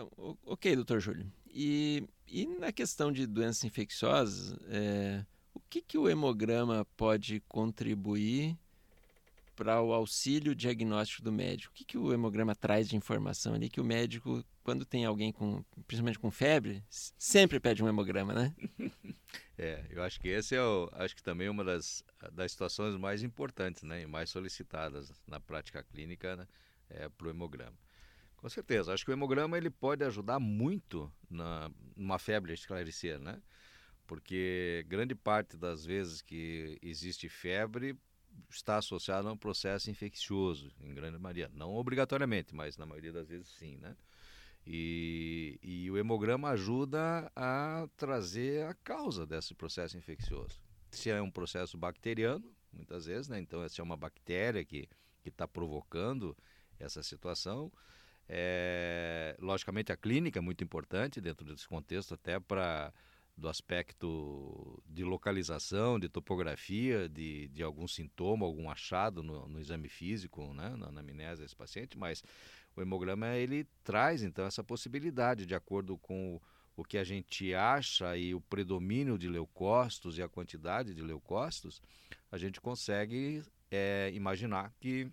Então, ok, doutor Júlio. E, e na questão de doenças infecciosas, é, o que, que o hemograma pode contribuir para o auxílio diagnóstico do médico? O que, que o hemograma traz de informação ali que o médico, quando tem alguém com, principalmente com febre, sempre pede um hemograma, né? É, eu acho que esse é o, acho que também uma das, das situações mais importantes, né, e mais solicitadas na prática clínica, né, é para o hemograma. Com certeza, acho que o hemograma ele pode ajudar muito na numa febre esclarecer, né? Porque grande parte das vezes que existe febre está associado a um processo infeccioso, em grande maioria. Não obrigatoriamente, mas na maioria das vezes sim, né? E, e o hemograma ajuda a trazer a causa desse processo infeccioso. Se é um processo bacteriano, muitas vezes, né? Então, se é uma bactéria que está provocando essa situação. É, logicamente, a clínica é muito importante dentro desse contexto, até para do aspecto de localização, de topografia, de, de algum sintoma, algum achado no, no exame físico, né, na anamnese desse paciente, mas o hemograma ele traz então essa possibilidade, de acordo com o, o que a gente acha e o predomínio de leucócitos e a quantidade de leucócitos, a gente consegue é, imaginar que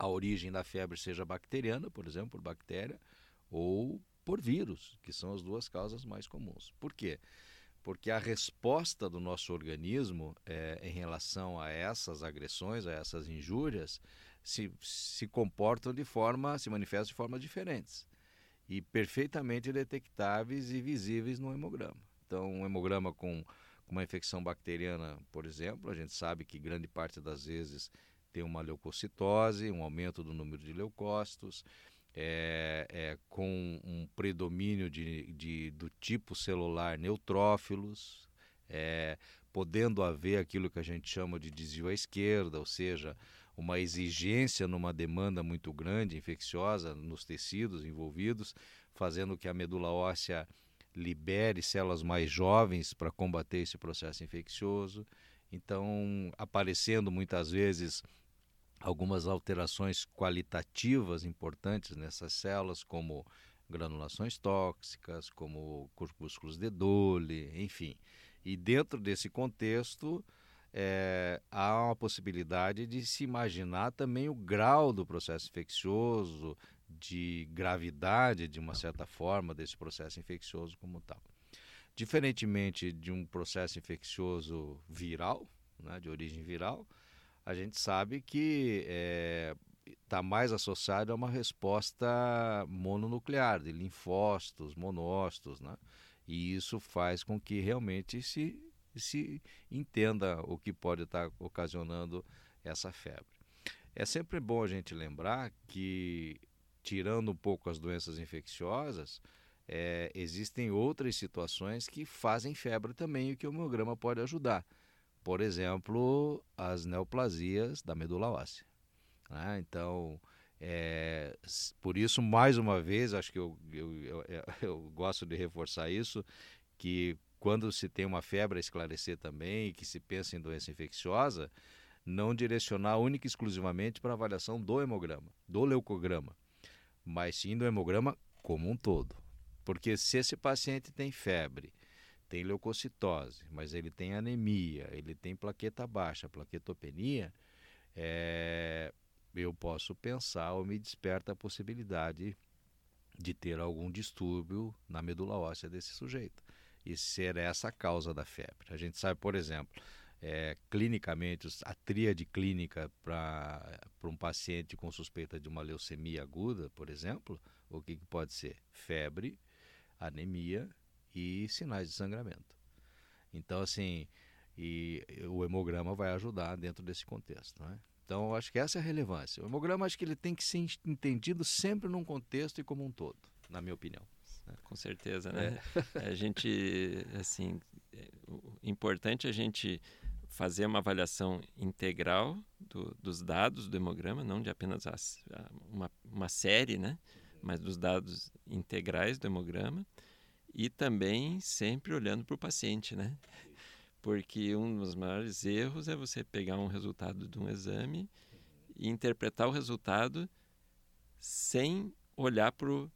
a origem da febre seja bacteriana, por exemplo, por bactéria, ou por vírus, que são as duas causas mais comuns. Por quê? Porque a resposta do nosso organismo é, em relação a essas agressões, a essas injúrias, se, se comportam de forma, se manifestam de formas diferentes e perfeitamente detectáveis e visíveis no hemograma. Então, um hemograma com uma infecção bacteriana, por exemplo, a gente sabe que grande parte das vezes tem uma leucocitose, um aumento do número de leucócitos, é, é, com um predomínio de, de, do tipo celular neutrófilos, é, podendo haver aquilo que a gente chama de desvio à esquerda, ou seja, uma exigência numa demanda muito grande, infecciosa, nos tecidos envolvidos, fazendo que a medula óssea libere células mais jovens para combater esse processo infeccioso. Então, aparecendo muitas vezes algumas alterações qualitativas importantes nessas células, como granulações tóxicas, como corpúsculos de Dole, enfim. E dentro desse contexto, é, há uma possibilidade de se imaginar também o grau do processo infeccioso, de gravidade, de uma certa forma, desse processo infeccioso como tal. Diferentemente de um processo infeccioso viral, né, de origem viral, a gente sabe que está é, mais associado a uma resposta mononuclear, de linfócitos, monócitos, né? E isso faz com que realmente se, se entenda o que pode estar ocasionando essa febre. É sempre bom a gente lembrar que, tirando um pouco as doenças infecciosas, é, existem outras situações que fazem febre também e que o hemograma pode ajudar por exemplo, as neoplasias da medula óssea. Né? Então, é, por isso, mais uma vez, acho que eu, eu, eu, eu, gosto de reforçar isso, que quando se tem uma febre a esclarecer também que se pensa em doença infecciosa, não direcionar única e exclusivamente para avaliação do hemograma, do leucograma, mas sim do hemograma como um todo. Porque se esse paciente tem febre, tem leucocitose, mas ele tem anemia, ele tem plaqueta baixa, plaquetopenia, é, eu posso pensar ou me desperta a possibilidade de ter algum distúrbio na medula óssea desse sujeito e ser essa a causa da febre. A gente sabe, por exemplo, é, clinicamente, a tríade clínica para um paciente com suspeita de uma leucemia aguda, por exemplo, o que, que pode ser? Febre, anemia e sinais de sangramento. Então, assim, e o hemograma vai ajudar dentro desse contexto. Né? Então, acho que essa é a relevância. O hemograma, acho que ele tem que ser entendido sempre num contexto e como um todo, na minha opinião. É, com certeza, né? É. A gente, assim, é importante a gente fazer uma avaliação integral do, dos dados do hemograma, não de apenas as, uma, uma série, né? Mas dos dados integrais do hemograma e também sempre olhando para o paciente, né? Porque um dos maiores erros é você pegar um resultado de um exame e interpretar o resultado sem olhar para o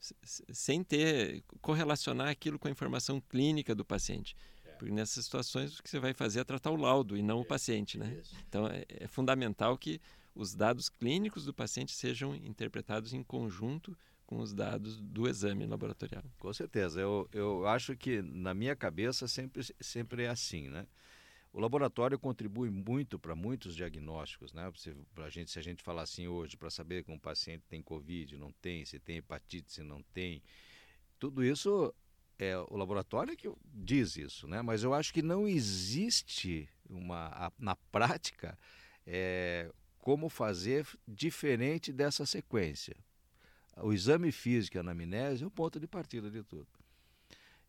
sem ter correlacionar aquilo com a informação clínica do paciente. É. Porque nessas situações o que você vai fazer é tratar o laudo e não o paciente, né? Então é, é fundamental que os dados clínicos do paciente sejam interpretados em conjunto com os dados do exame laboratorial. Com certeza. Eu, eu acho que na minha cabeça sempre, sempre é assim, né? O laboratório contribui muito para muitos diagnósticos, né? Se, a gente, se a gente falar assim hoje, para saber que um paciente tem Covid, não tem, se tem hepatite, se não tem, tudo isso é o laboratório que diz isso, né? Mas eu acho que não existe uma a, na prática é, como fazer diferente dessa sequência. O exame físico e a anamnese é o ponto de partida de tudo.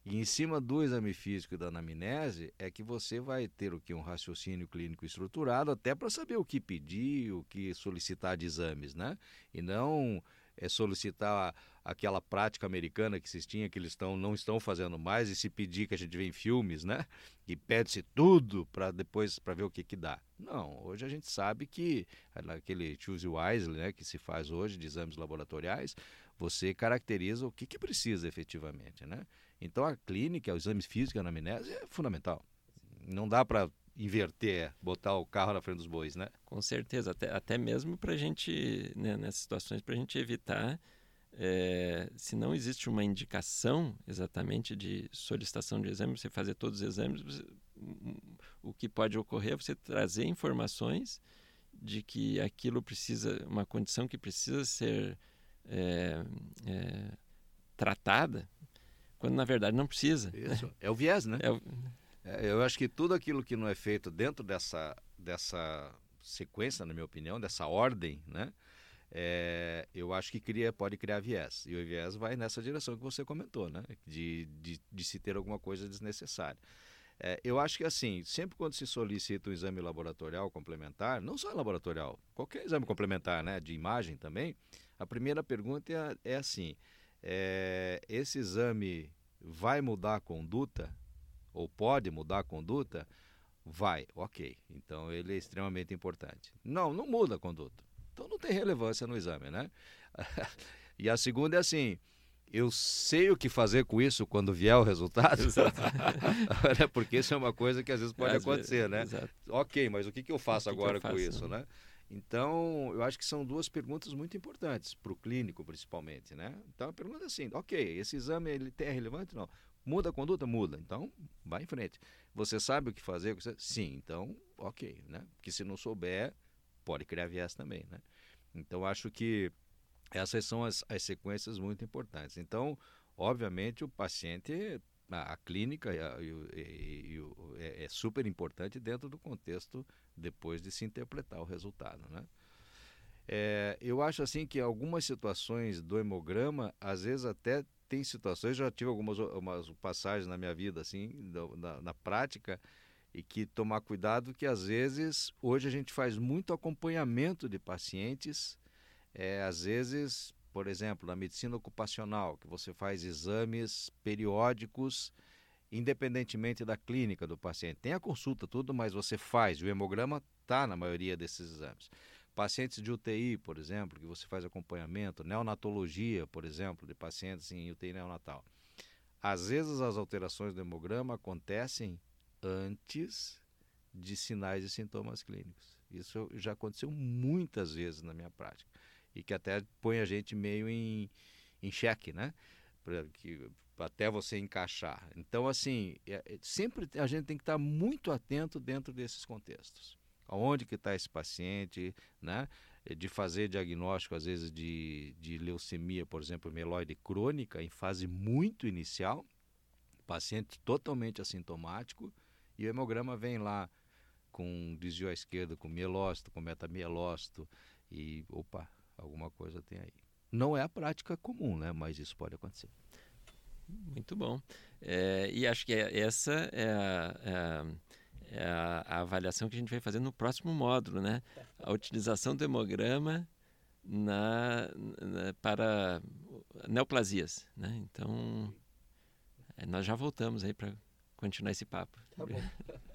E em cima do exame físico e da anamnese é que você vai ter o que um raciocínio clínico estruturado até para saber o que pedir, o que solicitar de exames, né? E não é solicitar aquela prática americana que se tinha que eles estão não estão fazendo mais e se pedir que a gente vê em filmes, né? E pede-se tudo para depois para ver o que que dá. Não, hoje a gente sabe que naquele choose wisely, né, que se faz hoje de exames laboratoriais, você caracteriza o que que precisa efetivamente, né? Então a clínica, o exame físico, a anamnese é fundamental. Não dá para inverter, botar o carro na frente dos bois, né? Com certeza, até, até mesmo para a gente, né, nessas situações, para a gente evitar, é, se não existe uma indicação exatamente de solicitação de exame, você fazer todos os exames, você, o que pode ocorrer é você trazer informações de que aquilo precisa, uma condição que precisa ser é, é, tratada, quando na verdade não precisa. Isso, é o viés, né? É o... É, eu acho que tudo aquilo que não é feito dentro dessa, dessa sequência, na minha opinião, dessa ordem, né? É, eu acho que cria, pode criar viés. E o viés vai nessa direção que você comentou, né? De, de, de se ter alguma coisa desnecessária. É, eu acho que assim, sempre quando se solicita um exame laboratorial complementar, não só laboratorial, qualquer exame complementar, né, de imagem também, a primeira pergunta é, é assim: é, esse exame vai mudar a conduta ou pode mudar a conduta? Vai, ok. Então ele é extremamente importante. Não, não muda a conduta. Então não tem relevância no exame, né? e a segunda é assim: eu sei o que fazer com isso quando vier o resultado? Porque isso é uma coisa que às vezes pode acontecer, vezes, né? Exato. Ok, mas o que, que eu faço que agora que eu faço, com isso, né? né? Então, eu acho que são duas perguntas muito importantes para o clínico, principalmente, né? Então, a pergunta é assim, ok, esse exame ele é relevante? Não. Muda a conduta? Muda. Então, vai em frente. Você sabe o que fazer? Sim, então, ok, né? Porque se não souber, pode criar viés também, né? Então, acho que essas são as, as sequências muito importantes. Então, obviamente, o paciente a, a clínica e, e, e, é, é, super importante dentro do contexto depois de se interpretar o resultado, né? É, eu acho assim que algumas situações do hemograma, às vezes até tem situações, já tive algumas umas passagens na minha vida assim, na, na prática, e que tomar cuidado que às vezes hoje a gente faz muito acompanhamento de pacientes, é, às vezes por exemplo, na medicina ocupacional, que você faz exames periódicos, independentemente da clínica do paciente. Tem a consulta, tudo, mas você faz. O hemograma está na maioria desses exames. Pacientes de UTI, por exemplo, que você faz acompanhamento, neonatologia, por exemplo, de pacientes em UTI neonatal. Às vezes as alterações do hemograma acontecem antes de sinais e sintomas clínicos. Isso já aconteceu muitas vezes na minha prática e que até põe a gente meio em, em xeque, né? Que, até você encaixar. Então, assim, é, é, sempre a gente tem que estar muito atento dentro desses contextos. Aonde que está esse paciente, né? É, de fazer diagnóstico, às vezes, de, de leucemia, por exemplo, mieloide crônica, em fase muito inicial, paciente totalmente assintomático, e o hemograma vem lá com desvio à esquerda, com mielócito, com metamielócito, e opa, alguma coisa tem aí. Não é a prática comum, né? Mas isso pode acontecer. Muito bom. É, e acho que é, essa é a, é, a, é a, avaliação que a gente vai fazer no próximo módulo, né? A utilização do hemograma na, na para neoplasias, né? Então, é, nós já voltamos aí para continuar esse papo. Tá bom.